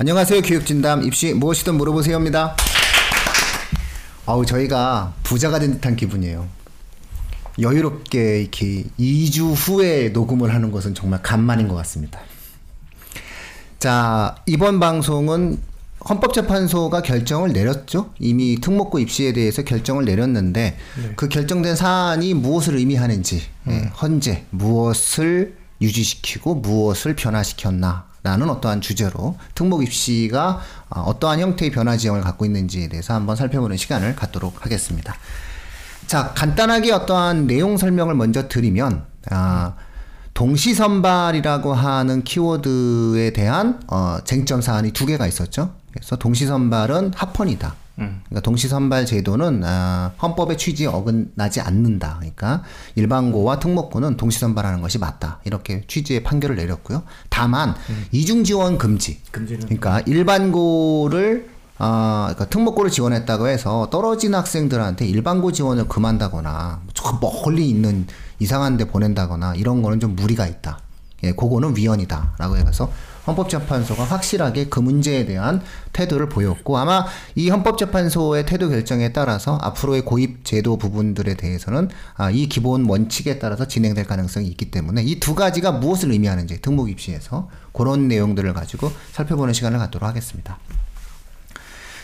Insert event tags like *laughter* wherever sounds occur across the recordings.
안녕하세요. 교육진담 입시 무엇이든 물어보세요입니다. 아우 저희가 부자가 된 듯한 기분이에요. 여유롭게 이렇게 2주 후에 녹음을 하는 것은 정말 간만인 것 같습니다. 자 이번 방송은 헌법재판소가 결정을 내렸죠. 이미 특목고 입시에 대해서 결정을 내렸는데 네. 그 결정된 사안이 무엇을 의미하는지 음. 예, 헌재 무엇을 유지시키고 무엇을 변화시켰나 라는 어떠한 주제로 특목 입시가 어, 어떠한 형태의 변화 지형을 갖고 있는지에 대해서 한번 살펴보는 시간을 갖도록 하겠습니다. 자, 간단하게 어떠한 내용 설명을 먼저 드리면, 아, 동시 선발이라고 하는 키워드에 대한 어, 쟁점 사안이 두 개가 있었죠. 그래서 동시 선발은 합헌이다. 음. 그러니까 동시선발 제도는 아, 헌법의 취지에 어긋나지 않는다. 그러니까 일반고와 특목고는 동시선발하는 것이 맞다. 이렇게 취지의 판결을 내렸고요. 다만 음. 이중 지원 금지. 금지는 그러니까 일반고를 아, 그러니까 특목고를 지원했다고 해서 떨어진 학생들한테 일반고 지원을 금한다거나 저 멀리 있는 이상한 데 보낸다거나 이런 거는 좀 무리가 있다. 예, 그거는 위헌이다라고 해서 헌법재판소가 확실하게 그 문제에 대한 태도를 보였고 아마 이 헌법재판소의 태도 결정에 따라서 앞으로의 고입 제도 부분들에 대해서는 아, 이 기본 원칙에 따라서 진행될 가능성이 있기 때문에 이 두 가지가 무엇을 의미하는지 등록 입시에서 그런 내용들을 가지고 살펴보는 시간을 갖도록 하겠습니다.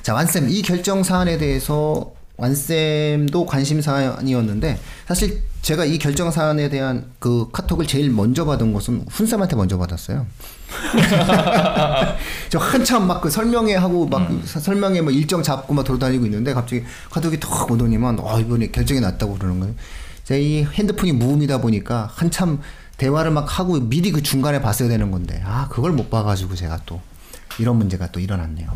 자, 완쌤, 이 결정 사안에 대해서 완쌤도 관심 사안이었는데 사실 제가 이 결정 사안에 대한 그 카톡을 제일 먼저 받은 것은 훈쌤한테 먼저 받았어요. *laughs* 저 한참 막 그 설명회 하고 막 음. 설명회 뭐 일정 잡고 막 돌아다니고 있는데 갑자기 카톡이 톡 오더니만 어 이번에 결정이 났다고 그러는 거예요. 제이 핸드폰이 무음이다 보니까 한참 대화를 막 하고 미리 그 중간에 봤어야 되는 건데 아 그걸 못 봐가지고 제가 또 이런 문제가 또 일어났네요.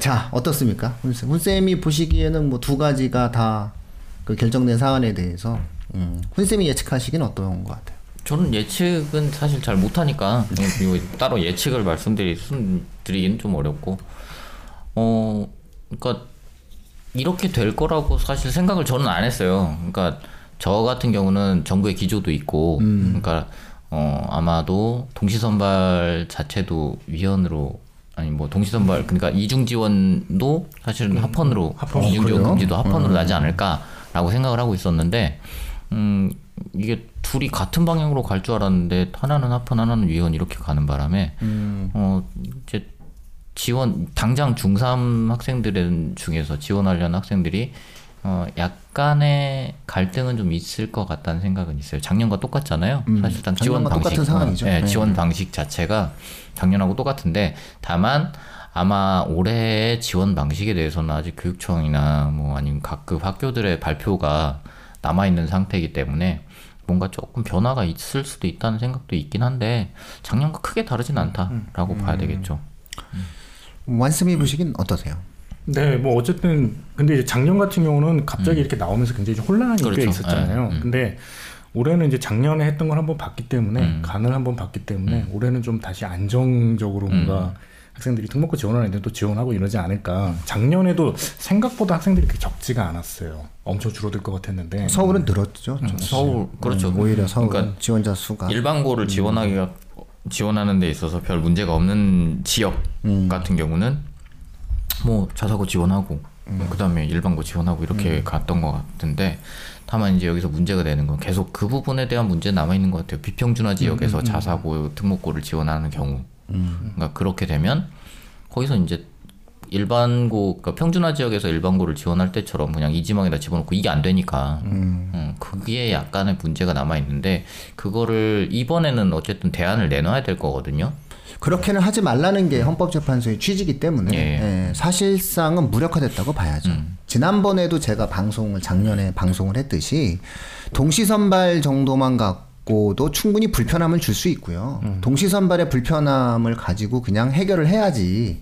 자, 어떻습니까? 훈쌤이 보시기에는 뭐 두 가지가 다 그 결정된 사안에 대해서 음, 훈쌤이 예측하시기는 어떤 것 같아요? 저는 예측은 사실 잘 못하니까 그리고 따로 예측을 말씀드리긴 좀 어렵고 어 그러니까 이렇게 될 거라고 사실 생각을 저는 안 했어요. 그러니까 저 같은 경우는 정부의 기조도 있고 음. 그러니까 어 아마도 동시선발 자체도 위헌으로 아니 뭐 동시선발 그러니까 이중 지원도 사실은 음, 합헌으로 합헌. 이중 지원 금지도 합헌으로 음. 나지 않을까라고 생각을 하고 있었는데 음 이게 둘이 같은 방향으로 갈 줄 알았는데 하나는 합헌 하나는 위헌 이렇게 가는 바람에 음. 어 이제 지원 당장 중3 학생들 중에서 지원하려는 학생들이 어, 약간의 갈등은 좀 있을 것 같다는 생각은 있어요. 작년과 똑같잖아요. 음, 사실상 지원 방식, 어, 네, 네. 지원 방식 자체가 작년하고 똑같은데 다만 아마 올해의 지원 방식에 대해서는 아직 교육청이나 뭐 아니면 각급 학교들의 발표가 남아 있는 상태이기 때문에 뭔가 조금 변화가 있을 수도 있다는 생각도 있긴 한데 작년과 크게 다르진 않다라고 음, 봐야 되겠죠. 음. 완스미 보시긴 어떠세요? 네, 뭐 어쨌든 근데 이제 작년 같은 경우는 갑자기 음. 이렇게 나오면서 굉장히 좀 혼란이 그렇죠. 꽤 있었잖아요. 네. 음. 근데 올해는 이제 작년에 했던 걸 한번 봤기 때문에 음. 간을 한번 봤기 때문에 음. 올해는 좀 다시 안정적으로 뭔가 음. 학생들이 특목고 지원하는 애들 또 지원하고 이러지 않을까. 작년에도 생각보다 학생들이 그렇게 적지가 않았어요. 엄청 줄어들 것 같았는데. 서울은 늘었죠. 음, 서울 그렇죠. 오히려 서울 그러니까 지원자 수가 일반고를 지원하기가 지원하는 데 있어서 별 문제가 없는 지역 같은 경우는 뭐 자사고 지원하고 음. 그다음에 일반고 지원하고 이렇게 음. 갔던 것 같은데 다만 이제 여기서 문제가 되는 건 계속 그 부분에 대한 문제 남아 있는 것 같아요. 비평준화 지역에서 음, 음, 음. 자사고 특목고를 지원하는 경우, 그러니까 그렇게 되면 거기서 이제 일반고 그러니까 평준화 지역에서 일반고를 지원할 때처럼 그냥 이 지망에다 집어넣고 이게 안 되니까 음. 음, 그게 약간의 문제가 남아 있는데 그거를 이번에는 어쨌든 대안을 내놔야 될 거거든요. 그렇게는 하지 말라는 게 헌법재판소의 취지이기 때문에 예. 예, 사실상은 무력화됐다고 봐야죠. 음. 지난번에도 제가 방송을 작년에 방송을 했듯이 동시 선발 정도만 갖고 도 충분히 불편함을 줄 수 있고요. 음. 동시 선발의 불편함을 가지고 그냥 해결을 해야지.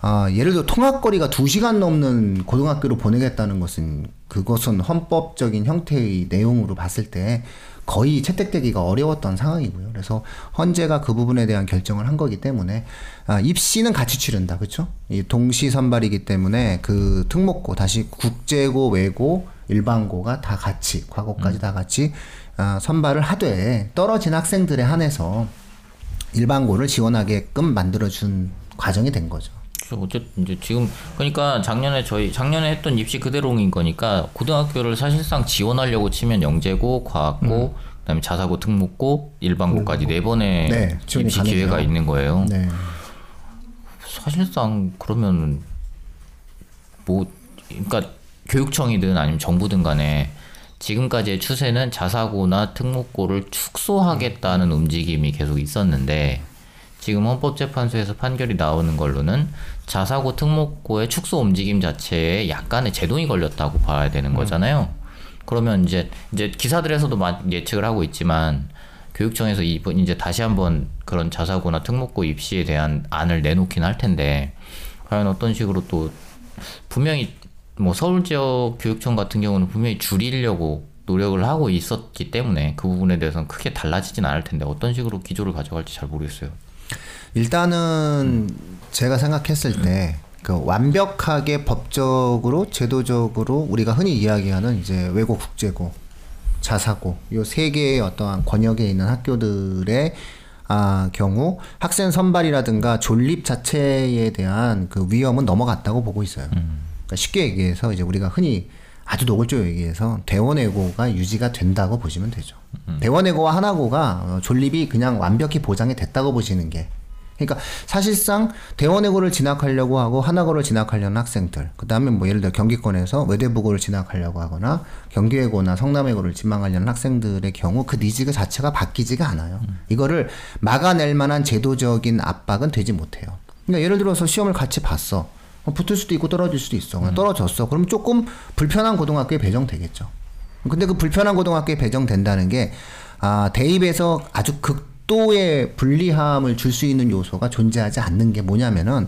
아, 예를 들어 통학거리가 2시간 넘는 고등학교로 보내겠다는 것은 그것은 헌법적인 형태의 내용으로 봤을 때 거의 채택되기가 어려웠던 상황이고요. 그래서 헌재가 그 부분에 대한 결정을 한 거기 때문에 아, 입시는 같이 치른다, 그렇죠? 이 동시 선발이기 때문에 그 특목고 다시 국제고, 외고, 일반고가 다 같이 과거까지 음. 다 같이 아, 선발을 하되 떨어진 학생들에 한해서 일반고를 지원하게끔 만들어준 과정이 된 거죠. 어쨌든 이제 지금 그러니까 작년에 저희 작년에 했던 입시 그대로인 거니까 고등학교를 사실상 지원하려고 치면 영재고, 과학고, 음. 그다음에 자사고, 특목고, 일반고까지 네 번의 네, 입시 기회가 있는 거예요. 네. 사실상 그러면 뭐 그러니까 교육청이든 아니면 정부든 간에 지금까지의 추세는 자사고나 특목고를 축소하겠다는 움직임이 계속 있었는데 지금 헌법재판소에서 판결이 나오는 걸로는 자사고 특목고의 축소 움직임 자체에 약간의 제동이 걸렸다고 봐야 되는 음. 거잖아요. 그러면 이제 이제 기사들에서도 예측을 하고 있지만 교육청에서 이번 이제 다시 한번 그런 자사고나 특목고 입시에 대한 안을 내놓긴 할 텐데 과연 어떤 식으로 또 분명히 뭐 서울 지역 교육청 같은 경우는 분명히 줄이려고 노력을 하고 있었기 때문에 그 부분에 대해서는 크게 달라지진 않을 텐데 어떤 식으로 기조를 가져갈지 잘 모르겠어요. 일단은 제가 생각했을 때 그 완벽하게 법적으로 제도적으로 우리가 흔히 이야기하는 이제 외고 국제고 자사고 요 세 개의 어떠한 권역에 있는 학교들의 아, 경우 학생 선발이라든가 존립 자체에 대한 그 위험은 넘어갔다고 보고 있어요. 음. 그러니까 쉽게 얘기해서 이제 우리가 흔히 아주 노골적으로 얘기해서 대원외고가 유지가 된다고 보시면 되죠. 음. 대원외고와 하나고가 존립이 그냥 완벽히 보장이 됐다고 보시는 게 그러니까 사실상 대원외고를 진학하려고 하고 하나고를 진학하려는 학생들, 그 다음에 뭐 예를 들어 경기권에서 외대부고를 진학하려고 하거나 경기외고나 성남외고를 지망하려는 학생들의 경우 그 니즈가 자체가 바뀌지가 않아요. 음. 이거를 막아낼 만한 제도적인 압박은 되지 못해요. 그러니까 예를 들어서 시험을 같이 봤어. 어, 붙을 수도 있고 떨어질 수도 있어. 음. 떨어졌어. 그럼 조금 불편한 고등학교에 배정되겠죠. 근데 그 불편한 고등학교에 배정된다는 게 아, 대입에서 아주 극 극도의 불리함을 줄 수 있는 요소가 존재하지 않는 게 뭐냐면은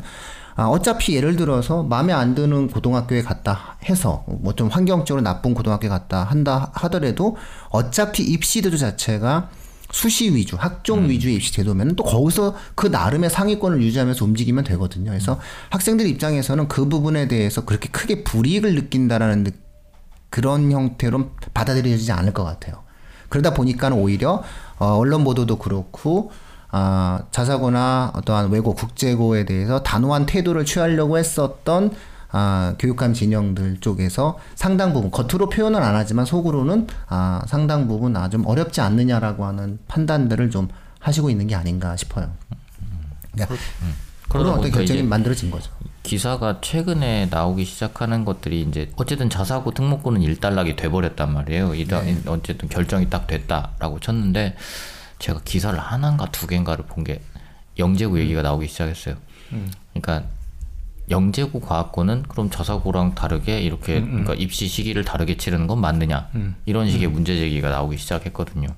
아, 어차피 예를 들어서 마음에 안 드는 고등학교에 갔다 해서 뭐 좀 환경적으로 나쁜 고등학교에 갔다 한다 하더라도 어차피 입시 제도 자체가 수시 위주, 학종 음. 위주의 입시 제도면 또 거기서 그 나름의 상위권을 유지하면서 움직이면 되거든요. 그래서 음. 학생들 입장에서는 그 부분에 대해서 그렇게 크게 불이익을 느낀다라는 느, 그런 형태로 받아들여지지 않을 것 같아요. 그러다 보니까는 오히려 어, 언론 보도도 그렇고 아, 자사고나 어떠한 외고 국제고에 대해서 단호한 태도를 취하려고 했었던 아, 교육감 진영들 쪽에서 상당 부분 겉으로 표현은 안 하지만 속으로는 아, 상당 부분 아, 좀 어렵지 않느냐라고 하는 판단들을 좀 하시고 있는 게 아닌가 싶어요. 그러니까 음. 그런 어떤 결정이 만들어진 거죠. 기사가 최근에 나오기 시작하는 것들이 이제 어쨌든 자사고 특목고는 일단락이 돼버렸단 말이에요. 이다 네. 어쨌든 결정이 딱 됐다라고 쳤는데 제가 기사를 하나인가 두 개인가를 본 게 영재고 얘기가 나오기 시작했어요. 음. 그러니까 영재고 과학고는 그럼 자사고랑 다르게 이렇게 음, 음. 그러니까 입시 시기를 다르게 치르는 건 맞느냐 음. 이런 식의 음. 문제 제기가 나오기 시작했거든요.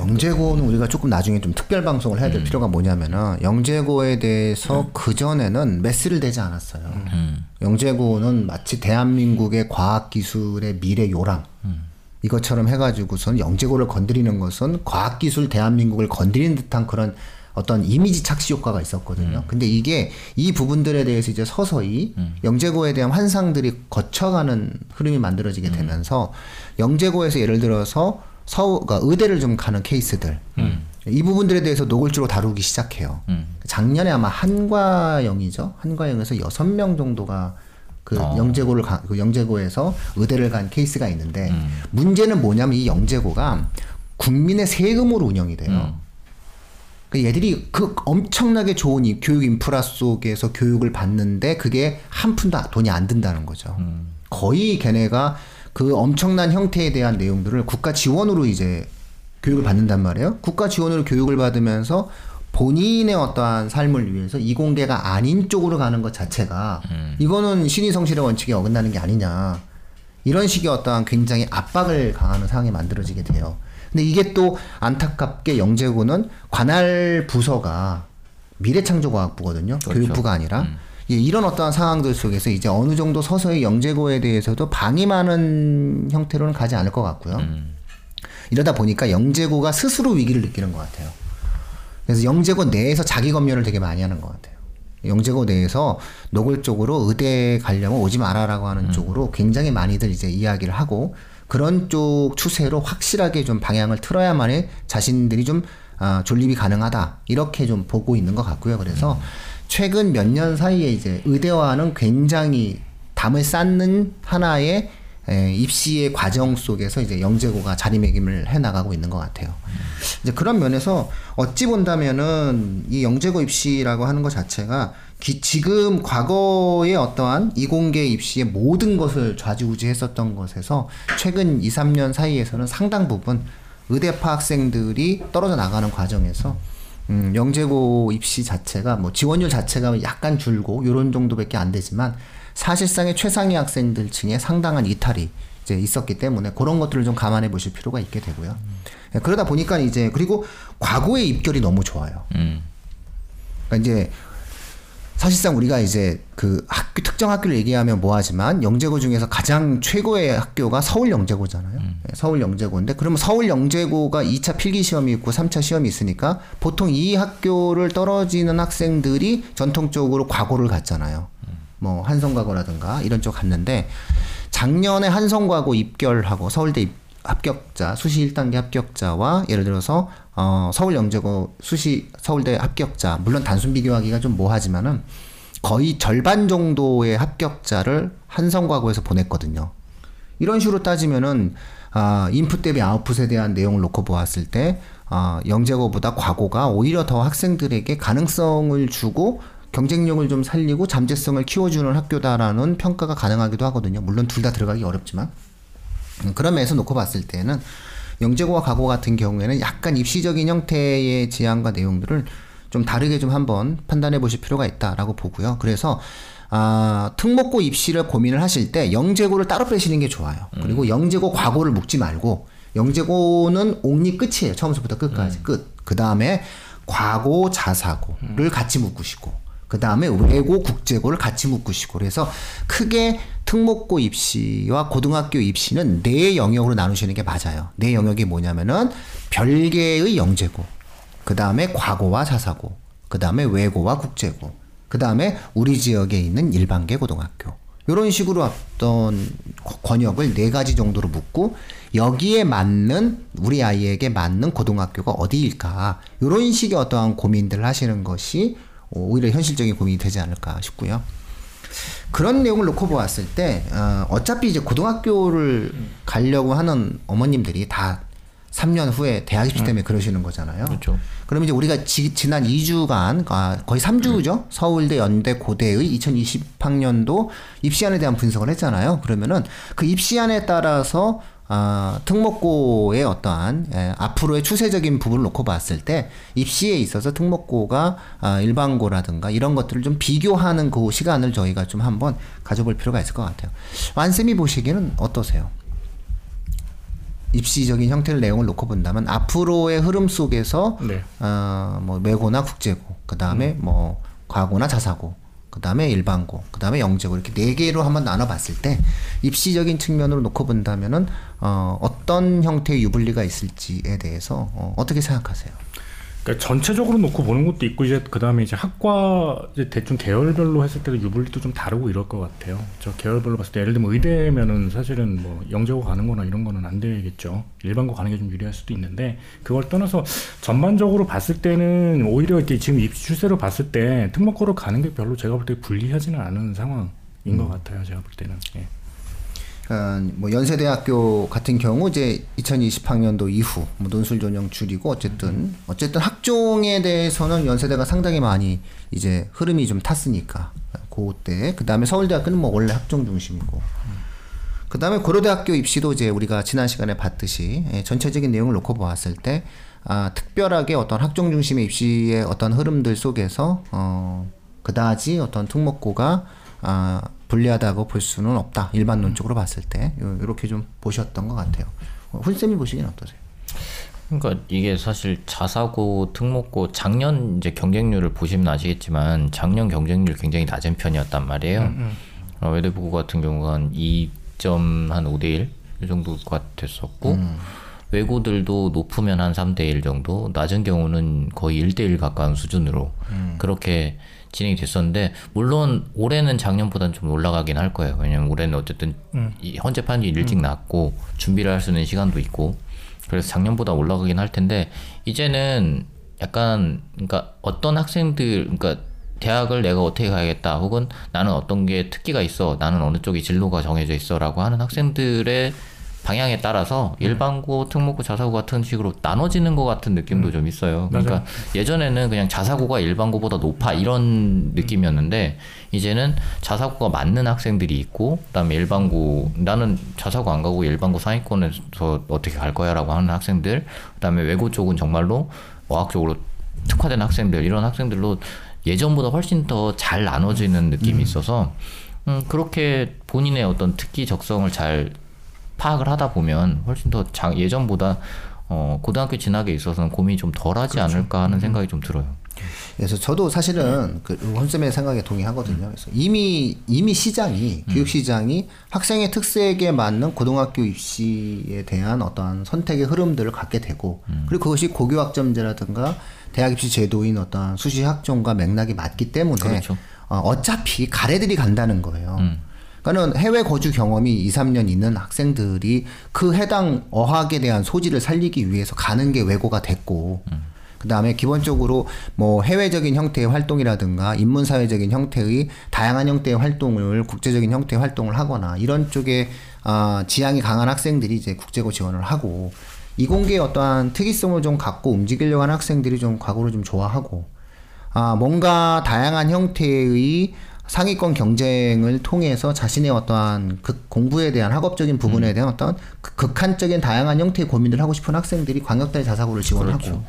영재고는 우리가 조금 나중에 좀 특별 방송을 해야 될 음. 필요가 뭐냐면은 영재고에 대해서 음. 그 전에는 메스를 대지 않았어요. 음. 영재고는 마치 대한민국의 과학 기술의 미래 요람 음. 이것처럼 해가지고선 영재고를 건드리는 것은 과학 기술 대한민국을 건드리는 듯한 그런 어떤 이미지 착시 효과가 있었거든요. 음. 근데 이게 이 부분들에 대해서 이제 서서히 음. 영재고에 대한 환상들이 거쳐가는 흐름이 만들어지게 되면서 영재고에서 예를 들어서 서 그러니까 의대를 좀 가는 케이스들 음. 이 부분들에 대해서 노골적으로 다루기 시작해요. 음. 작년에 아마 한과영이죠. 한과영에서 여섯 명 정도가 그 어. 영재고를 가, 그 영재고에서 의대를 간 케이스가 있는데 음. 문제는 뭐냐면 이 영재고가 국민의 세금으로 운영이 돼요. 음. 그 얘들이 그 엄청나게 좋은 이 교육 인프라 속에서 교육을 받는데 그게 한 푼도 돈이 안 든다는 거죠. 음. 거의 걔네가 그 엄청난 형태에 대한 내용들을 국가 지원으로 이제 교육을 받는단 말이에요. 국가 지원으로 교육을 받으면서 본인의 어떠한 삶을 위해서 이공계가 아닌 쪽으로 가는 것 자체가 음. 이거는 신의 성실의 원칙에 어긋나는 게 아니냐. 이런 식의 어떠한 굉장히 압박을 강하는 상황이 만들어지게 돼요. 근데 이게 또 안타깝게 영재고는 관할 부서가 미래창조과학부거든요. 그렇죠. 교육부가 아니라. 음. 예, 이런 어떠한 상황들 속에서 이제 어느 정도 서서히 영재고에 대해서도 방임하는 형태로는 가지 않을 것 같고요. 음. 이러다 보니까 영재고가 스스로 위기를 느끼는 것 같아요. 그래서 영재고 내에서 자기 검열을 되게 많이 하는 것 같아요. 영재고 내에서 노골적으로 의대 가려면 오지 마라라고 하는 음. 쪽으로 굉장히 많이들 이제 이야기를 하고 그런 쪽 추세로 확실하게 좀 방향을 틀어야만이 자신들이 좀 아, 존립이 가능하다 이렇게 좀 보고 있는 것 같고요. 그래서 음. 최근 몇 년 사이에 이제 의대화는 굉장히 담을 쌓는 하나의 에, 입시의 과정 속에서 이제 영재고가 자리매김을 해 나가고 있는 것 같아요. 이제 그런 면에서 어찌 본다면은 이 영재고 입시라고 하는 것 자체가 기, 지금 과거의 어떠한 이공계 입시의 모든 것을 좌지우지했었던 것에서 최근 2, 3년 사이에서는 상당 부분 의대파 학생들이 떨어져 나가는 과정에서 음, 영재고 입시 자체가 뭐 지원율 자체가 약간 줄고 요런 정도밖에 안 되지만 사실상의 최상위 학생들 층에 상당한 이탈이 이제 있었기 때문에 그런 것들을 좀 감안해 보실 필요가 있게 되고요. 음. 그러다 보니까 이제 그리고 과거의 입결이 너무 좋아요. 음. 그러니까 이제 사실상 우리가 이제 그 학교 특정 학교를 얘기하면 뭐하지만 영재고 중에서 가장 최고의 학교가 서울 영재고잖아요. 음. 네, 서울 영재고인데 그러면 서울 영재고가 2차 필기 시험이 있고 3차 시험이 있으니까 보통 이 학교를 떨어지는 학생들이 전통적으로 과고를 갔잖아요. 음. 뭐 한성과고라든가 이런 쪽 갔는데 작년에 한성과고 입결하고 서울대 입, 합격자 수시 1단계 합격자와 예를 들어서 어, 서울 영재고 수시 서울대 합격자 물론 단순 비교하기가 좀 뭐하지만은 거의 절반 정도의 합격자를 한성과고에서 보냈거든요. 이런 식으로 따지면은 아, 인풋 대비 아웃풋에 대한 내용을 놓고 보았을 때 아, 영재고보다 과고가 오히려 더 학생들에게 가능성을 주고 경쟁력을 좀 살리고 잠재성을 키워주는 학교다라는 평가가 가능하기도 하거든요. 물론 둘 다 들어가기 어렵지만 음, 그런 면에서 놓고 봤을 때는 영재고와 가고 같은 경우에는 약간 입시적인 형태의 지향과 내용들을 좀 다르게 좀 한번 판단해 보실 필요가 있다라고 보고요. 그래서 아, 특목고 입시를 고민을 하실 때 영재고를 따로 빼시는 게 좋아요. 그리고 음. 영재고 과고를 묶지 말고 영재고는 옥리 끝이에요. 처음부터 끝까지 음. 끝. 그 다음에 과고 자사고를 음. 같이 묶으시고 그 다음에 외고 국제고를 같이 묶으시고 그래서 크게 특목고 입시와 고등학교 입시는 네 영역으로 나누시는 게 맞아요. 네 영역이 뭐냐면은 별개의 영재고, 그 다음에 과고와 자사고, 그 다음에 외고와 국제고, 그 다음에 우리 지역에 있는 일반계 고등학교. 이런 식으로 어떤 권역을 네 가지 정도로 묶고 여기에 맞는 우리 아이에게 맞는 고등학교가 어디일까 이런 식의 어떠한 고민들을 하시는 것이 오히려 현실적인 고민이 되지 않을까 싶고요. 그런 내용을 놓고 보았을 때 어, 어차피 이제 고등학교를 가려고 하는 어머님들이 다 3년 후에 대학 입시 때문에 음. 그러시는 거잖아요. 그렇죠. 그럼 이제 우리가 지, 지난 2주간 아, 거의 3주죠. 음. 서울대, 연대, 고대의 2020학년도 입시안에 대한 분석을 했잖아요. 그러면은 그 입시안에 따라서 어, 특목고의 어떠한 예, 앞으로의 추세적인 부분을 놓고 봤을 때 입시에 있어서 특목고가 어, 일반고라든가 이런 것들을 좀 비교하는 그 시간을 저희가 좀 한번 가져볼 필요가 있을 것 같아요. 완쌤이 보시기에는 어떠세요? 입시적인 형태를 내용을 놓고 본다면 앞으로의 흐름 속에서 네. 어, 뭐 외고나 국제고 그 다음에 음. 뭐 과고나 자사고 그 다음에 일반고, 그 다음에 영재고 이렇게 네 개로 한번 나눠봤을 때 입시적인 측면으로 놓고 본다면은 어, 어떤 형태의 유불리가 있을지에 대해서 어, 어떻게 생각하세요? 그러니까 전체적으로 놓고 보는 것도 있고 이제 그 다음에 이제 학과 이제 대충 계열별로 했을 때도 유불리도 좀 다르고 이럴 것 같아요. 저 계열별로 봤을 때 예를 들면 의대면은 사실은 뭐 영재고 가는거나 이런 거는 안 되겠죠. 일반고 가는 게 좀 유리할 수도 있는데 그걸 떠나서 전반적으로 봤을 때는 오히려 이렇게 지금 입시 추세로 봤을 때 특목고로 가는 게 별로 제가 볼 때 불리하지는 않은 상황인 음. 것 같아요. 제가 볼 때는. 예. 뭐 연세대학교 같은 경우 이제 2020학년도 이후 뭐 논술 전형 줄이고 어쨌든 어쨌든 학종에 대해서는 연세대가 상당히 많이 이제 흐름이 좀 탔으니까 그때. 그다음에 서울대학교는 뭐 원래 학종 중심이고. 그다음에 고려대학교 입시도 이제 우리가 지난 시간에 봤듯이 예, 전체적인 내용을 놓고 보았을 때 아, 특별하게 어떤 학종 중심의 입시의 어떤 흐름들 속에서 어 그다지 어떤 특목고가 아 불리하다고 볼 수는 없다. 일반론적으로 봤을 때 이렇게 좀 보셨던 것 같아요. 훈쌤이 보시기엔 어떠세요? 그러니까 이게 사실 자사고, 특목고 작년 이제 경쟁률을 보시면 아시겠지만 작년 경쟁률 굉장히 낮은 편이었단 말이에요. 음, 음. 어, 외대부고 같은 경우가 한 2점 한 5대 1 이 정도가 됐었고 음. 외고들도 높으면 한 3대 1 정도, 낮은 경우는 거의 1대 1 가까운 수준으로 음. 그렇게 진행이 됐었는데 물론 올해는 작년보다는 좀 올라가긴 할 거예요. 왜냐면 올해는 어쨌든 음. 이 헌재판이 일찍 음. 났고 준비를 할 수 있는 시간도 있고 그래서 작년보다 올라가긴 할 텐데 이제는 약간 그러니까 어떤 학생들 그러니까 대학을 내가 어떻게 가야겠다 혹은 나는 어떤 게 특기가 있어 나는 어느 쪽이 진로가 정해져 있어라고 하는 학생들의 방향에 따라서 네. 일반고, 특목고, 자사고 같은 식으로 나눠지는 것 같은 느낌도 음. 좀 있어요. 그러니까 맞아요. 예전에는 그냥 자사고가 일반고보다 높아 이런 느낌이었는데 이제는 자사고가 맞는 학생들이 있고 그다음에 일반고 나는 자사고 안 가고 일반고 상위권에서 어떻게 갈 거야라고 하는 학생들 그다음에 외고 쪽은 정말로 어학 적으로 특화된 학생들 이런 학생들로 예전보다 훨씬 더 잘 나눠지는 느낌이 음. 있어서 음, 그렇게 본인의 어떤 특기 적성을 잘 파악을 하다 보면 훨씬 더 장, 예전보다 어, 고등학교 진학에 있어서는 고민이 좀 덜하지 그렇죠. 않을까 하는 음. 생각이 좀 들어요. 그래서 저도 사실은 그 혼쌤의 생각에 동의하거든요. 그래서 이미 이미 시장이 음. 교육 시장이 학생의 특색에 맞는 고등학교 입시에 대한 어떠한 선택의 흐름들을 갖게 되고 음. 그리고 그것이 고교학점제라든가 대학 입시 제도인 어떤 수시 학종과 맥락이 맞기 때문에 그렇죠. 어, 어차피 가래들이 간다는 거예요. 음. 그러니까는 해외 거주 경험이 2, 3년 있는 학생들이 그 해당 어학에 대한 소지를 살리기 위해서 가는 게 외고가 됐고 음. 그다음에 기본적으로 뭐 해외적인 형태의 활동이라든가 인문 사회적인 형태의 다양한 형태의 활동을 국제적인 형태의 활동을 하거나 이런 쪽에 아 지향이 강한 학생들이 이제 국제고 지원을 하고 이공계의 어떠한 특이성을 좀 갖고 움직이려고 하는 학생들이 좀 과거를 좀 좋아하고 아 뭔가 다양한 형태의 상위권 경쟁을 통해서 자신의 어떠한 그 공부에 대한 학업적인 부분에 음. 대한 어떤 극한적인 다양한 형태의 고민을 하고 싶은 학생들이 광역대 자사고를 지원하고 그렇죠.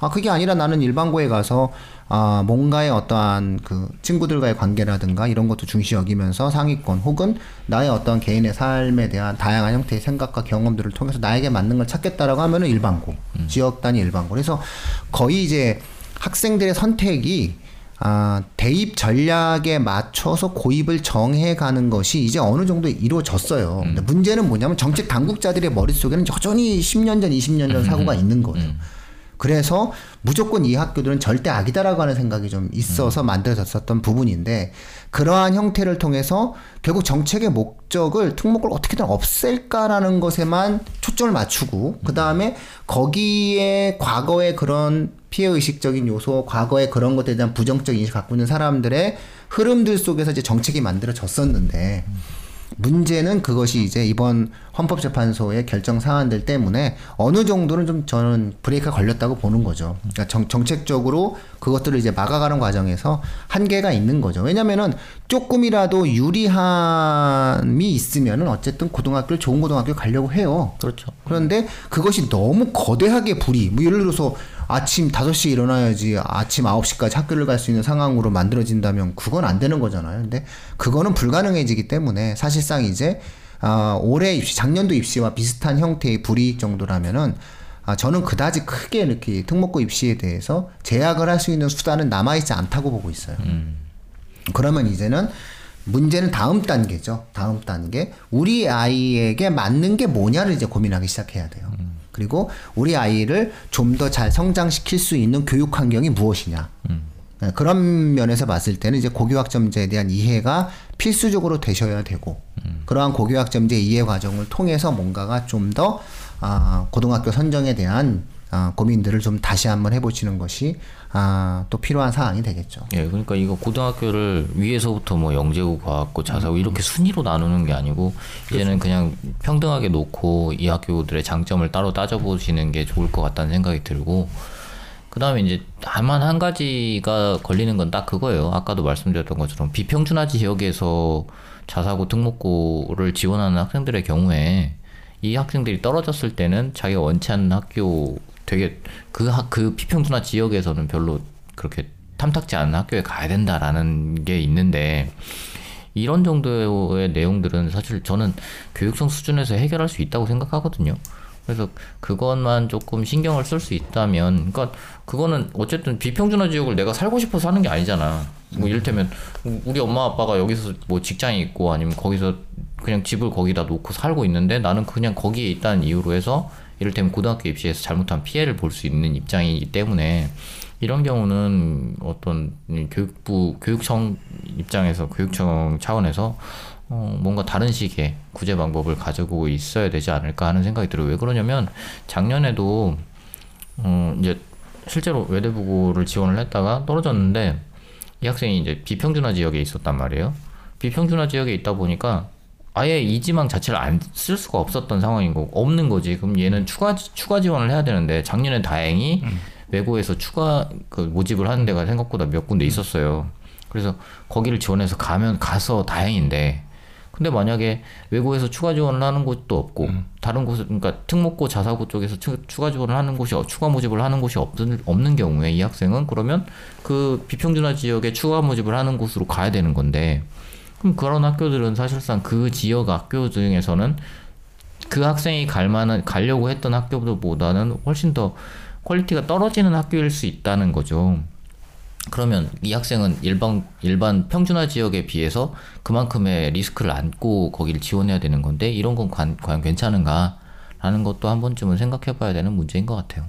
아 그게 아니라 나는 일반고에 가서 아 뭔가의 어떠한 그 친구들과의 관계라든가 이런 것도 중시 여기면서 상위권 혹은 나의 어떤 개인의 삶에 대한 다양한 형태의 생각과 경험들을 통해서 나에게 맞는 걸 찾겠다라고 하면은 일반고 음. 지역 단위 일반고 그래서 거의 이제 학생들의 선택이 아, 대입 전략에 맞춰서 고입을 정해 가는 것이 이제 어느 정도 이루어졌어요. 음. 근데 문제는 뭐냐면 정책 당국자들의 머릿속에는 여전히 10년 전, 20년 전 음. 사고가 있는 거예요. 음. 그래서 무조건 이 학교들은 절대 악이다라고 하는 생각이 좀 있어서 음. 만들어졌었던 부분인데 그러한 형태를 통해서 결국 정책의 목적을 특목을 어떻게든 없앨까라는 것에만 초점을 맞추고 그 다음에 거기에 과거의 그런 피해 의식적인 요소, 과거의 그런 것에 대한 부정적 인식 갖고 있는 사람들의 흐름들 속에서 이제 정책이 만들어졌었는데. 음. 문제는 그것이 이제 이번 헌법재판소의 결정 사안들 때문에 어느 정도는 좀 저는 브레이크가 걸렸다고 보는 거죠. 그러니까 정, 정책적으로 그것들을 이제 막아가는 과정에서 한계가 있는 거죠. 왜냐면은 조금이라도 유리함이 있으면은 어쨌든 고등학교를 좋은 고등학교 가려고 해요. 그렇죠. 그런데 그것이 너무 거대하게 불이, 뭐 예를 들어서 아침 5시에 일어나야지 아침 9시까지 학교를 갈 수 있는 상황으로 만들어진다면 그건 안 되는 거잖아요. 근데 그거는 불가능해지기 때문에 사실상 이제 아, 올해 입시, 작년도 입시와 비슷한 형태의 불이익 정도라면은 아, 저는 그다지 크게 이렇게 특목고 입시에 대해서 제약을 할 수 있는 수단은 남아있지 않다고 보고 있어요. 음. 그러면 이제는 문제는 다음 단계죠. 다음 단계. 우리 아이에게 맞는 게 뭐냐를 이제 고민하기 시작해야 돼요. 음. 그리고 우리 아이를 좀 더 잘 성장시킬 수 있는 교육 환경이 무엇이냐. 음. 네, 그런 면에서 봤을 때는 이제 고교학점제에 대한 이해가 필수적으로 되셔야 되고 음. 그러한 고교학점제 이해 과정을 통해서 뭔가가 좀더 아, 고등학교 선정에 대한 아, 고민들을 좀 다시 한번 해보시는 것이 아, 또 필요한 사항이 되겠죠. 예, 그러니까 이거 고등학교를 위에서부터 뭐 영재고, 과학고, 자사고 음. 이렇게 순위로 나누는 게 아니고 그렇죠. 이제는 그냥 평등하게 놓고 이 학교들의 장점을 따로 따져보시는 게 좋을 것 같다는 생각이 들고 그 다음에 이제 다만 한 가지가 걸리는 건 딱 그거예요. 아까도 말씀드렸던 것처럼 비평준화 지역에서 자사고 특목고를 지원하는 학생들의 경우에 이 학생들이 떨어졌을 때는 자기가 원치 않는 학교 되게 그, 학, 그 비평준화 지역에서는 별로 그렇게 탐탁지 않은 학교에 가야 된다라는 게 있는데 이런 정도의 내용들은 사실 저는 교육청 수준에서 해결할 수 있다고 생각하거든요. 그래서 그것만 조금 신경을 쓸 수 있다면, 그러니까 그거는 어쨌든 비평준화 지역을 내가 살고 싶어서 하는 게 아니잖아. 뭐 이를테면 우리 엄마 아빠가 여기서 뭐 직장이 있고 아니면 거기서 그냥 집을 거기다 놓고 살고 있는데 나는 그냥 거기에 있다는 이유로 해서 이를테면 고등학교 입시에서 잘못한 피해를 볼 수 있는 입장이기 때문에 이런 경우는 어떤 교육부 교육청 입장에서 교육청 차원에서 어, 뭔가 다른 식의 구제 방법을 가지고 있어야 되지 않을까 하는 생각이 들어요. 왜 그러냐면 작년에도 어, 이제 실제로 외대부고를 지원을 했다가 떨어졌는데 이 학생이 이제 비평준화 지역에 있었단 말이에요. 비평준화 지역에 있다 보니까 아예 이 지망 자체를 안 쓸 수가 없었던 상황인 거고 없는 거지. 그럼 얘는 추가 추가 지원을 해야 되는데 작년에 다행히 음. 외고에서 추가 그 모집을 하는 데가 생각보다 몇 군데 있었어요. 그래서 거기를 지원해서 가면 가서 다행인데 근데 만약에 외고에서 추가 지원을 하는 곳도 없고 음. 다른 곳 그러니까 특목고 자사고 쪽에서 추, 가 지원을 하는 곳이 추가 모집을 하는 곳이 없는 없는 경우에 이 학생은 그러면 그 비평준화 지역에 추가 모집을 하는 곳으로 가야 되는 건데 그럼 그런 학교들은 사실상 그 지역 학교 중에서는 그 학생이 갈 만한 가려고 했던 학교보다는 훨씬 더 quality가 떨어지는 학교일 수 있다는 거죠. 그러면 이 학생은 일반 일반 평준화 지역에 비해서 그만큼의 리스크를 안고 거기를 지원해야 되는 건데 이런 건 관, 과연 괜찮은가라는 것도 한 번쯤은 생각해봐야 되는 문제인 것 같아요.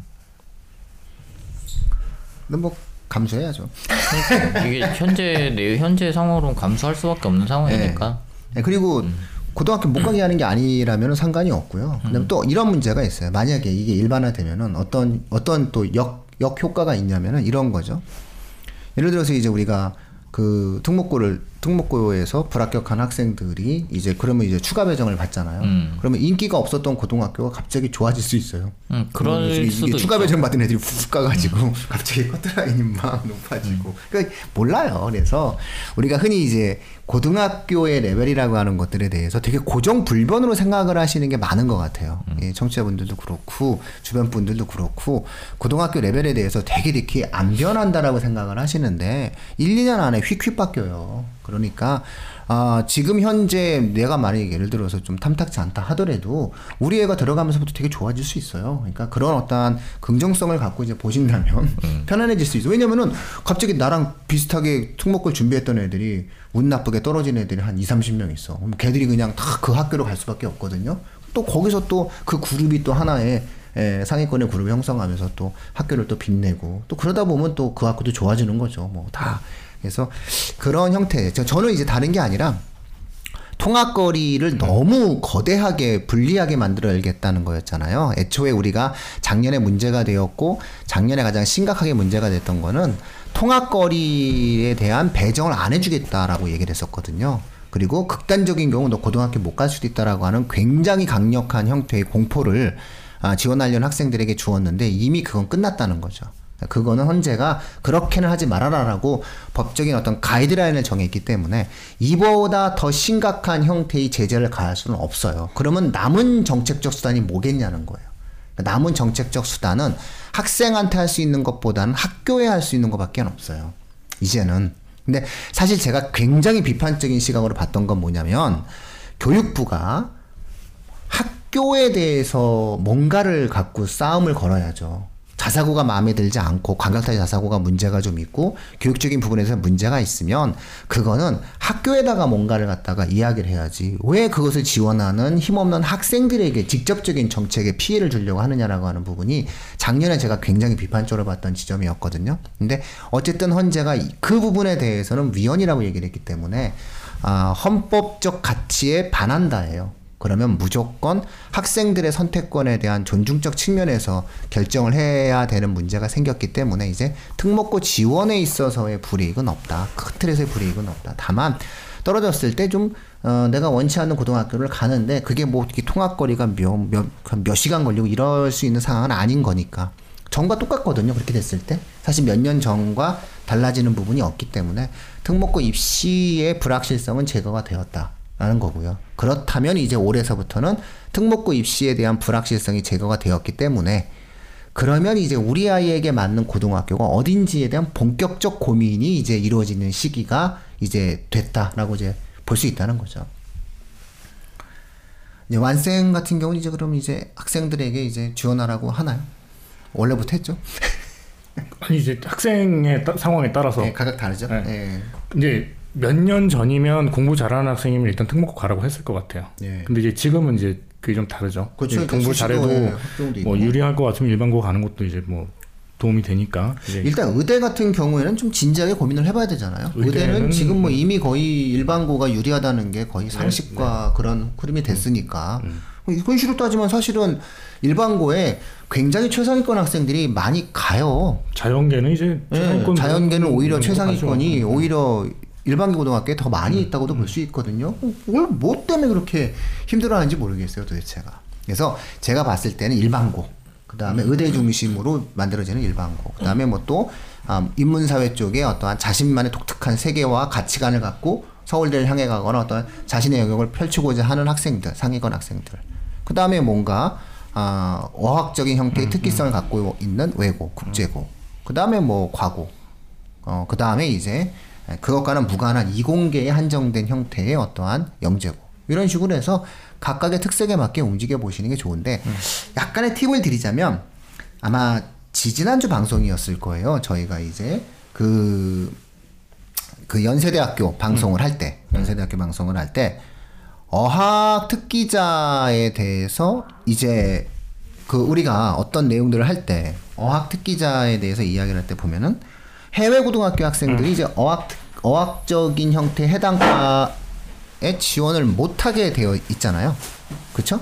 근데 뭐 감수해야죠. 이게 현재 내 현재 상황으로 감수할 수밖에 없는 상황이니까. 네. 네, 그리고 음. 고등학교 못 가게 하는 게 아니라면 상관이 없고요. 그다음에 음. 또 이런 문제가 있어요. 만약에 이게 일반화되면은 어떤 어떤 또 역 역 효과가 있냐면은 이런 거죠. 예를 들어서 이제 우리가 그 특목고를 특목고에서 불합격한 학생들이 이제 그러면 이제 추가 배정을 받잖아요. 음. 그러면 인기가 없었던 고등학교가 갑자기 좋아질 수 있어요. 음, 이게 수도 추가 배정 받은 애들이 훅 가가지고 음. *laughs* 갑자기 커트라인이 막 높아지고. 음. 그러니까 몰라요. 그래서 우리가 흔히 이제 고등학교의 레벨이라고 하는 것들에 대해서 되게 고정불변으로 생각을 하시는 게 많은 것 같아요. 음. 예, 청취자분들도 그렇고 주변 분들도 그렇고 고등학교 레벨에 대해서 되게 이렇게 안 변한다라고 생각을 하시는데 1, 2년 안에 휙휙 바뀌어요. 그러니까 아, 지금 현재 내가 만약에 예를 들어서 좀 탐탁지 않다 하더라도 우리 애가 들어가면서부터 되게 좋아질 수 있어요. 그러니까 그런 어떠한 긍정성을 갖고 이제 보신다면 음. *laughs* 편안해질 수 있어요. 왜냐면은 갑자기 나랑 비슷하게 특목을 준비했던 애들이 운 나쁘게 떨어진 애들이 한 2, 30명 있어. 그럼 걔들이 그냥 다 그 학교로 갈 수밖에 없거든요. 또 거기서 또 그 그룹이 또 하나의 예, 상위권의 그룹을 형성하면서 또 학교를 또 빛내고 또 그러다 보면 또 그 학교도 좋아지는 거죠. 뭐 다 그래서 그런 형태. 저는 이제 다른 게 아니라 통합거리를 너무 거대하게 불리하게 만들어야겠다는 거였잖아요. 애초에 우리가 작년에 문제가 되었고 작년에 가장 심각하게 문제가 됐던 거는 통합거리에 대한 배정을 안 해주겠다라고 얘기를 했었거든요. 그리고 극단적인 경우 너 고등학교 못 갈 수도 있다라고 하는 굉장히 강력한 형태의 공포를 아, 지원하려는 학생들에게 주었는데 이미 그건 끝났다는 거죠. 그거는 헌재가 그렇게는 하지 말아라라고 법적인 어떤 가이드라인을 정했기 때문에 이보다 더 심각한 형태의 제재를 가할 수는 없어요. 그러면 남은 정책적 수단이 뭐겠냐는 거예요. 남은 정책적 수단은 학생한테 할 수 있는 것보다는 학교에 할 수 있는 것밖에 없어요. 이제는. 근데 사실 제가 굉장히 비판적인 시각으로 봤던 건 뭐냐면 교육부가 학교에 대해서 뭔가를 갖고 싸움을 걸어야죠. 자사고가 마음에 들지 않고 관광타지 자사고가 문제가 좀 있고 교육적인 부분에서 문제가 있으면 그거는 학교에다가 뭔가를 갖다가 이야기를 해야지 왜 그것을 지원하는 힘없는 학생들에게 직접적인 정책에 피해를 주려고 하느냐라고 하는 부분이 작년에 제가 굉장히 비판적으로 봤던 지점이었거든요. 근데 어쨌든 헌재가 그 부분에 대해서는 위헌이라고 얘기를 했기 때문에 아, 헌법적 가치에 반한다예요. 그러면 무조건 학생들의 선택권에 대한 존중적 측면에서 결정을 해야 되는 문제가 생겼기 때문에 이제 특목고 지원에 있어서의 불이익은 없다. 그 틀에서의 불이익은 없다. 다만 떨어졌을 때좀 어, 내가 원치 않는 고등학교를 가는데 그게 뭐 이렇게 통학거리가 몇, 몇, 몇 시간 걸리고 이럴 수 있는 상황은 아닌 거니까. 전과 똑같거든요. 그렇게 됐을 때. 사실 몇 년 전과 달라지는 부분이 없기 때문에 특목고 입시의 불확실성은 제거가 되었다. 라는 거고요. 그렇다면 이제 올해서부터는 특목고 입시에 대한 불확실성이 제거가 되었기 때문에 그러면 이제 우리 아이에게 맞는 고등학교가 어딘지에 대한 본격적 고민이 이제 이루어지는 시기가 이제 됐다라고 이제 볼 수 있다는 거죠. 이제 완생 같은 경우는 이제 그럼 이제 학생들에게 이제 지원하라고 하나요? 원래부터 했죠. *laughs* 아니 이제 학생의 따, 상황에 따라서 네, 각각 다르죠. 네. 네. 이제 몇 년 전이면 공부 잘하는 학생이면 일단 특목고 가라고 했을 것 같아요. 예. 근데 이제 지금은 이제 그게 좀 다르죠. 그렇죠. 공부 잘해도 뭐 유리할 것 같으면 일반고 가는 것도 이제 뭐 도움이 되니까. 일단 의대 같은 경우에는 좀 진지하게 고민을 해봐야 되잖아요. 의대는, 지금 뭐 이미 거의 일반고가 유리하다는 게 거의 네, 상식과 네, 네. 그런 흐름이 됐습니다. 음. 이건 식으로 따지면 사실은 일반고에 굉장히 최상위권 학생들이 많이 가요. 자연계는 이제 네, 자연계는 오히려 최상위권이 가죠. 오히려 일반계 고등학교에 더 많이 음. 있다고도 음. 볼수 있거든요. 뭐 때문에 그렇게 힘들어하는지 모르겠어요, 도대체가. 그래서 제가 봤을 때는 일반고, 그 다음에 음. 의대 중심으로 만들어지는 일반고, 그 다음에 뭐또 음, 인문사회 쪽에 어떠한 자신만의 독특한 세계와 가치관을 갖고 서울대를 향해 가거나 어떤 자신의 영역을 펼치고자 하는 학생들, 상위권 학생들. 그 다음에 뭔가 아, 어학적인 형태의 음, 특기성을 음. 갖고 있는 외고, 국제고. 그 다음에 뭐 과고. 어, 그 다음에 이제 그것과는 무관한 이공계에 한정된 형태의 어떠한 영재고. 이런 식으로 해서 각각의 특색에 맞게 움직여 보시는 게 좋은데 음. 약간의 팁을 드리자면 아마 지지난주 방송이었을 거예요. 저희가 이제 그, 그 연세대학교 방송을 할 때, 연세대학교 방송을 할 때 어학 특기자에 대해서 이제 그 우리가 어떤 내용들을 할 때 어학 특기자에 대해서 이야기를 할 때 보면은 해외 고등학교 학생들이 음. 이제 어학 어학적인 형태 해당 과에 지원을 못하게 되어 있잖아요. 그렇죠?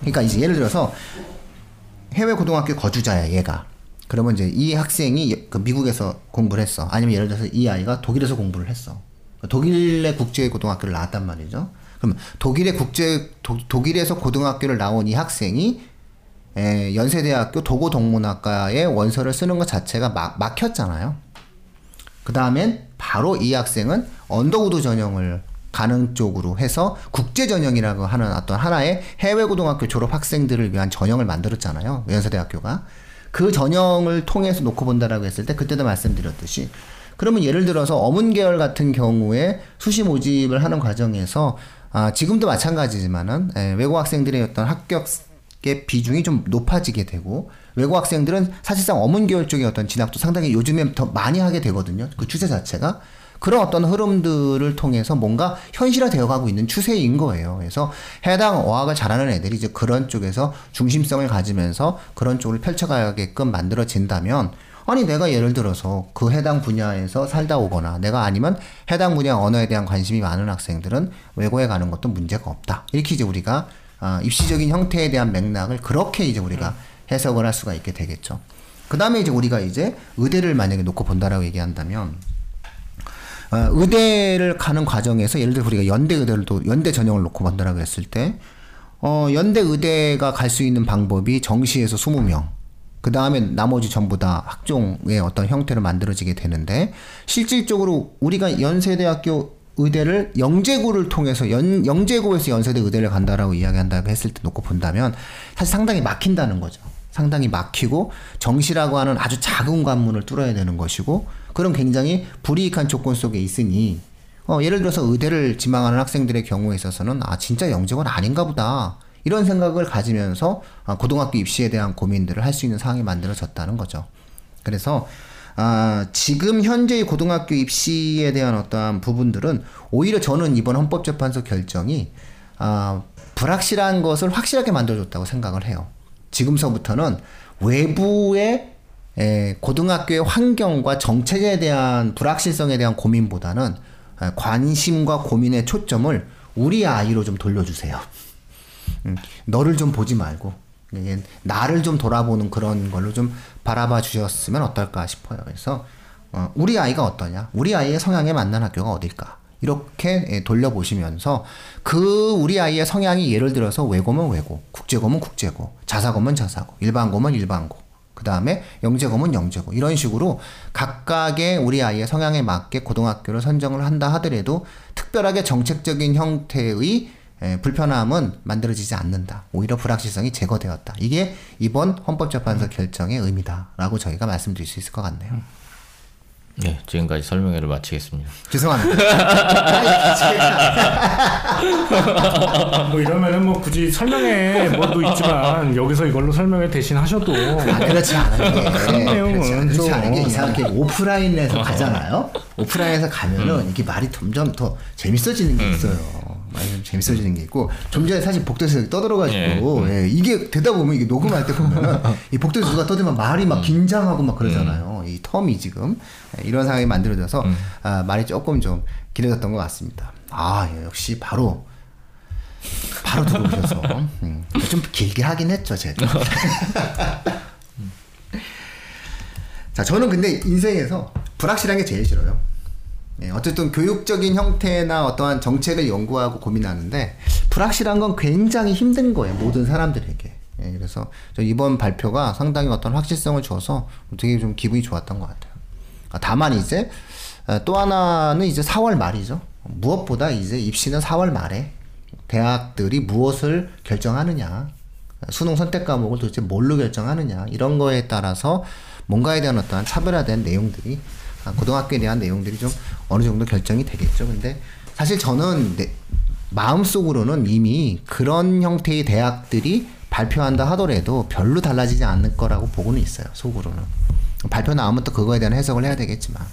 그러니까 이제 예를 들어서 해외 고등학교 거주자야 얘가. 그러면 이제 이 학생이 그 미국에서 공부를 했어. 아니면 예를 들어서 이 아이가 독일에서 공부를 했어. 독일의 국제 고등학교를 나왔단 말이죠. 그럼 독일의 국제 도, 독일에서 고등학교를 나온 이 학생이 에, 연세대학교 독어독문학과에 원서를 쓰는 것 자체가 막, 막혔잖아요. 그 다음엔 바로 이 학생은 언더우드 전형을 가는 쪽으로 해서 국제 전형이라고 하는 어떤 하나의 해외 고등학교 졸업 학생들을 위한 전형을 만들었잖아요. 연세대학교가. 그 전형을 통해서 놓고 본다라고 했을 때 그때도 말씀드렸듯이 그러면 예를 들어서 어문 계열 같은 경우에 수시 모집을 하는 과정에서 아, 지금도 마찬가지지만은 예, 외국 학생들의 어떤 합격의 비중이 좀 높아지게 되고 외국 학생들은 사실상 어문 계열 쪽의 어떤 진학도 상당히 요즘에 더 많이 하게 되거든요. 그 추세 자체가 그런 어떤 흐름들을 통해서 뭔가 현실화되어 가고 있는 추세인 거예요. 그래서 해당 어학을 잘하는 애들이 이제 그런 쪽에서 중심성을 가지면서 그런 쪽을 펼쳐가게끔 만들어진다면 아니 내가 예를 들어서 그 해당 분야에서 살다 오거나 내가 아니면 해당 분야 언어에 대한 관심이 많은 학생들은 외고에 가는 것도 문제가 없다. 이렇게 이제 우리가 아, 입시적인 형태에 대한 맥락을 그렇게 이제 우리가 해석을 할 수가 있게 되겠죠. 그 다음에 이제 우리가 이제 의대를 만약에 놓고 본다라고 얘기한다면 어, 의대를 가는 과정에서 예를 들어 우리가 연대 의대를 또 연대 전형을 놓고 본다라고 했을 때 어, 연대 의대가 갈 수 있는 방법이 정시에서 20명 그 다음에 나머지 전부 다 학종의 어떤 형태로 만들어지게 되는데 실질적으로 우리가 연세대학교 의대를 영재고를 통해서 연, 영재고에서 연세대 의대를 간다라고 이야기한다고 했을 때 놓고 본다면 사실 상당히 막힌다는 거죠. 상당히 막히고 정시라고 하는 아주 작은 관문을 뚫어야 되는 것이고 그런 굉장히 불이익한 조건 속에 있으니 어, 예를 들어서 의대를 지망하는 학생들의 경우에 있어서는 아 진짜 영재고는 아닌가 보다 이런 생각을 가지면서 아, 고등학교 입시에 대한 고민들을 할 수 있는 상황이 만들어졌다는 거죠. 그래서 아, 지금 현재의 고등학교 입시에 대한 어떠한 부분들은 오히려 저는 이번 헌법재판소 결정이 아, 불확실한 것을 확실하게 만들어줬다고 생각을 해요. 지금서부터는 외부의 에, 고등학교의 환경과 정책에 대한 불확실성에 대한 고민보다는 관심과 고민의 초점을 우리 아이로 좀 돌려주세요. 음, 너를 좀 보지 말고 나를 좀 돌아보는 그런 걸로 좀 바라봐 주셨으면 어떨까 싶어요. 그래서 어, 우리 아이가 어떠냐, 우리 아이의 성향에 맞는 학교가 어딜까 이렇게 예, 돌려보시면서 그 우리 아이의 성향이 예를 들어서 외고면 외고, 국제고면 국제고, 자사고면 자사고, 일반고면 일반고, 그 다음에 영재고면 영재고 이런 식으로 각각의 우리 아이의 성향에 맞게 고등학교를 선정을 한다 하더라도 특별하게 정책적인 형태의 예, 불편함은 만들어지지 않는다. 오히려 불확실성이 제거되었다. 이게 이번 헌법재판소 결정의 의미다라고 저희가 말씀드릴 수 있을 것 같네요. 네, 지금까지 설명회를 마치겠습니다. 죄송합니다. 뭐 이러면은 뭐 굳이 설명회 뭐도 있지만 여기서 이걸로 설명회 대신 하셔도 아, 그렇지 않은 게큰 내용은 그렇지, 그렇지 않은 게 이상하게 오프라인에서 가잖아요. 오프라인에서 가면은 음. 이게 말이 점점 더 재밌어지는 게 음. 있어요. 많이 좀 재밌어지는 게 있고 좀 전에 사실 복도에서 떠들어가지고 예. 예, 이게 되다 보면 이게 녹음할 때 보면은 이 복도에서 누가 떠들면 말이 막 음. 긴장하고 막 그러잖아요. 음. 이 텀이 지금 예, 이런 상황이 만들어져서 음. 아, 말이 조금 좀 길어졌던 것 같습니다. 아 예, 역시 바로 바로 들어오셔서 *laughs* 음, 좀 길게 하긴 했죠 제가. *laughs* 자 저는 근데 인생에서 불확실한 게 제일 싫어요. 네, 어쨌든 교육적인 형태나 어떠한 정책을 연구하고 고민하는데 불확실한 건 굉장히 힘든 거예요 모든 사람들에게. 예, 그래서 저 이번 발표가 상당히 어떤 확실성을 줘서 되게 좀 기분이 좋았던 것 같아요. 아, 다만 이제 어, 또 하나는 이제 4월 말이죠. 무엇보다 이제 입시는 4월 말에 대학들이 무엇을 결정하느냐, 수능 선택 과목을 도대체 뭘로 결정하느냐 이런 거에 따라서 뭔가에 대한 어떠한 차별화된 내용들이 아, 고등학교에 대한 내용들이 좀 어느 정도 결정이 되겠죠. 근데 사실 저는 내, 마음속으로는 이미 그런 형태의 대학들이 발표한다 하더라도 별로 달라지지 않을 거라고 보고는 있어요. 속으로는. 발표 나오면 또 그거에 대한 해석을 해야 되겠지만.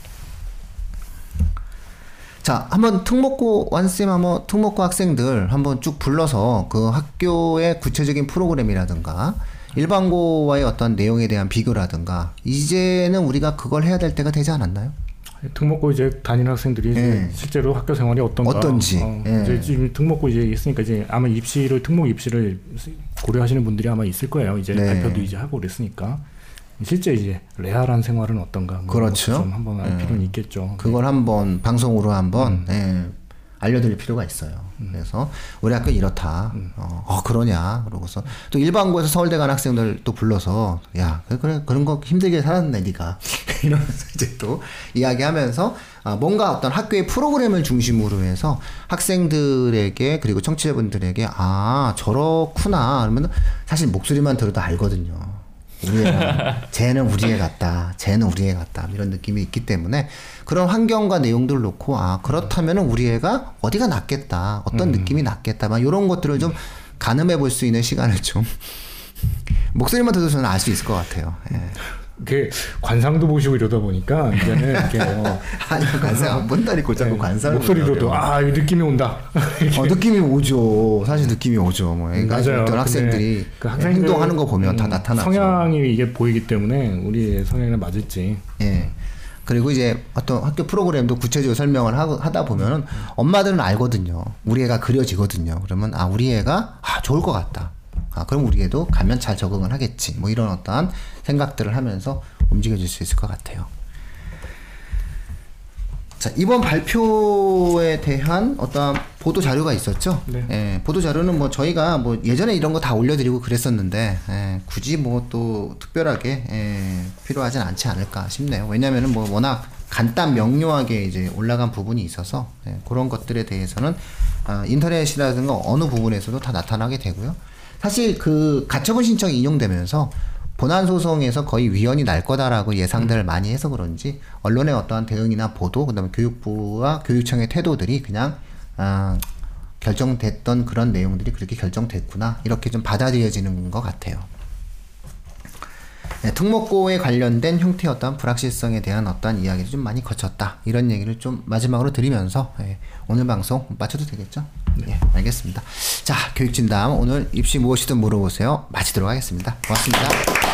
자, 한번 특목고 완쌤 한번 특목고 학생들 한번 쭉 불러서 그 학교의 구체적인 프로그램이라든가 일반고와의 어떤 내용에 대한 비교라든가 이제는 우리가 그걸 해야 될 때가 되지 않았나요? 특목고 이제 다니는 학생들이 예. 실제로 학교 생활이 어떤가 어떤지. 어, 예. 이제 지금 특목고 이제 있으니까 이제 아마 입시를 특목 입시를 고려하시는 분들이 아마 있을 거예요. 이제 네. 발표도 이제 하고 그랬으니까 실제 이제 레알한 생활은 어떤가 뭐 그렇죠. 좀 한번 알 예. 필요는 있겠죠. 그걸 한번 방송으로 한번 음. 예, 알려드릴 필요가 있어요. 그래서 우리 학교 이렇다. 음. 어, 어, 그러냐. 그러고서 또 일반고에서 서울대 간 학생들 또 불러서 야 그래, 그래 그런 거 힘들게 살았네 네가 *laughs* 이러면서 이제 또 이야기하면서 아, 뭔가 어떤 학교의 프로그램을 중심으로 해서 학생들에게 그리고 청취자분들에게 아 저렇구나 그러면 사실 목소리만 들어도 알거든요. 우리 애가 쟤는 우리 애 같다. 쟤는 우리 애 같다. 이런 느낌이 있기 때문에 그런 환경과 내용들을 놓고 아 그렇다면 우리 애가 어디가 낫겠다. 어떤 느낌이 낫겠다. 막 이런 것들을 좀 가늠해 볼 수 있는 시간을 좀 *laughs* 목소리만 들어도 저는 알 수 있을 것 같아요. 예. 이게 관상도 보시고 이러다 보니까 이제는 이렇게 어, *laughs* 아니 관상 안 본다니까 자꾸 네, 관상을 목소리로도. 아, 이 느낌이 온다. *laughs* 어, 느낌이 오죠. 사실 느낌이 오죠. 뭐 애가 맞아요. 어떤 학생들이 그 학생들, 행동하는 거 보면 다 음, 나타나죠. 성향이 이게 보이기 때문에 우리의 성향에 맞을지 예. 그리고 이제 어떤 학교 프로그램도 구체적으로 설명을 하, 하다 보면은 엄마들은 알거든요. 우리 애가 그려지거든요. 그러면 아 우리 애가 아 좋을 것 같다. 아 그럼 우리 애도 가면 잘 적응을 하겠지. 뭐 이런 어떠한 생각들을 하면서 움직여질 수 있을 것 같아요. 자 이번 발표에 대한 어떤 보도 자료가 있었죠. 네. 예, 보도 자료는 뭐 저희가 뭐 예전에 이런 거 다 올려드리고 그랬었는데 예, 굳이 뭐 또 특별하게 예, 필요하진 않지 않을까 싶네요. 왜냐면은 뭐 워낙 간단 명료하게 이제 올라간 부분이 있어서 예, 그런 것들에 대해서는 아, 인터넷이라든가 어느 부분에서도 다 나타나게 되고요. 사실 그 가처분 신청이 인용되면서 본안 소송에서 거의 위헌이 날 거다라고 예상들을 많이 해서 그런지 언론의 어떠한 대응이나 보도 그다음에 교육부와 교육청의 태도들이 그냥 아, 결정됐던 그런 내용들이 그렇게 결정됐구나 이렇게 좀 받아들여지는 것 같아요. 네, 특목고에 관련된 형태의 어떤 불확실성에 대한 어떤 이야기를 좀 많이 거쳤다 이런 얘기를 좀 마지막으로 드리면서 예, 오늘 방송 마쳐도 되겠죠? 예, 알겠습니다. 자 교육진담 오늘 입시 무엇이든 물어보세요 마치도록 하겠습니다. 고맙습니다.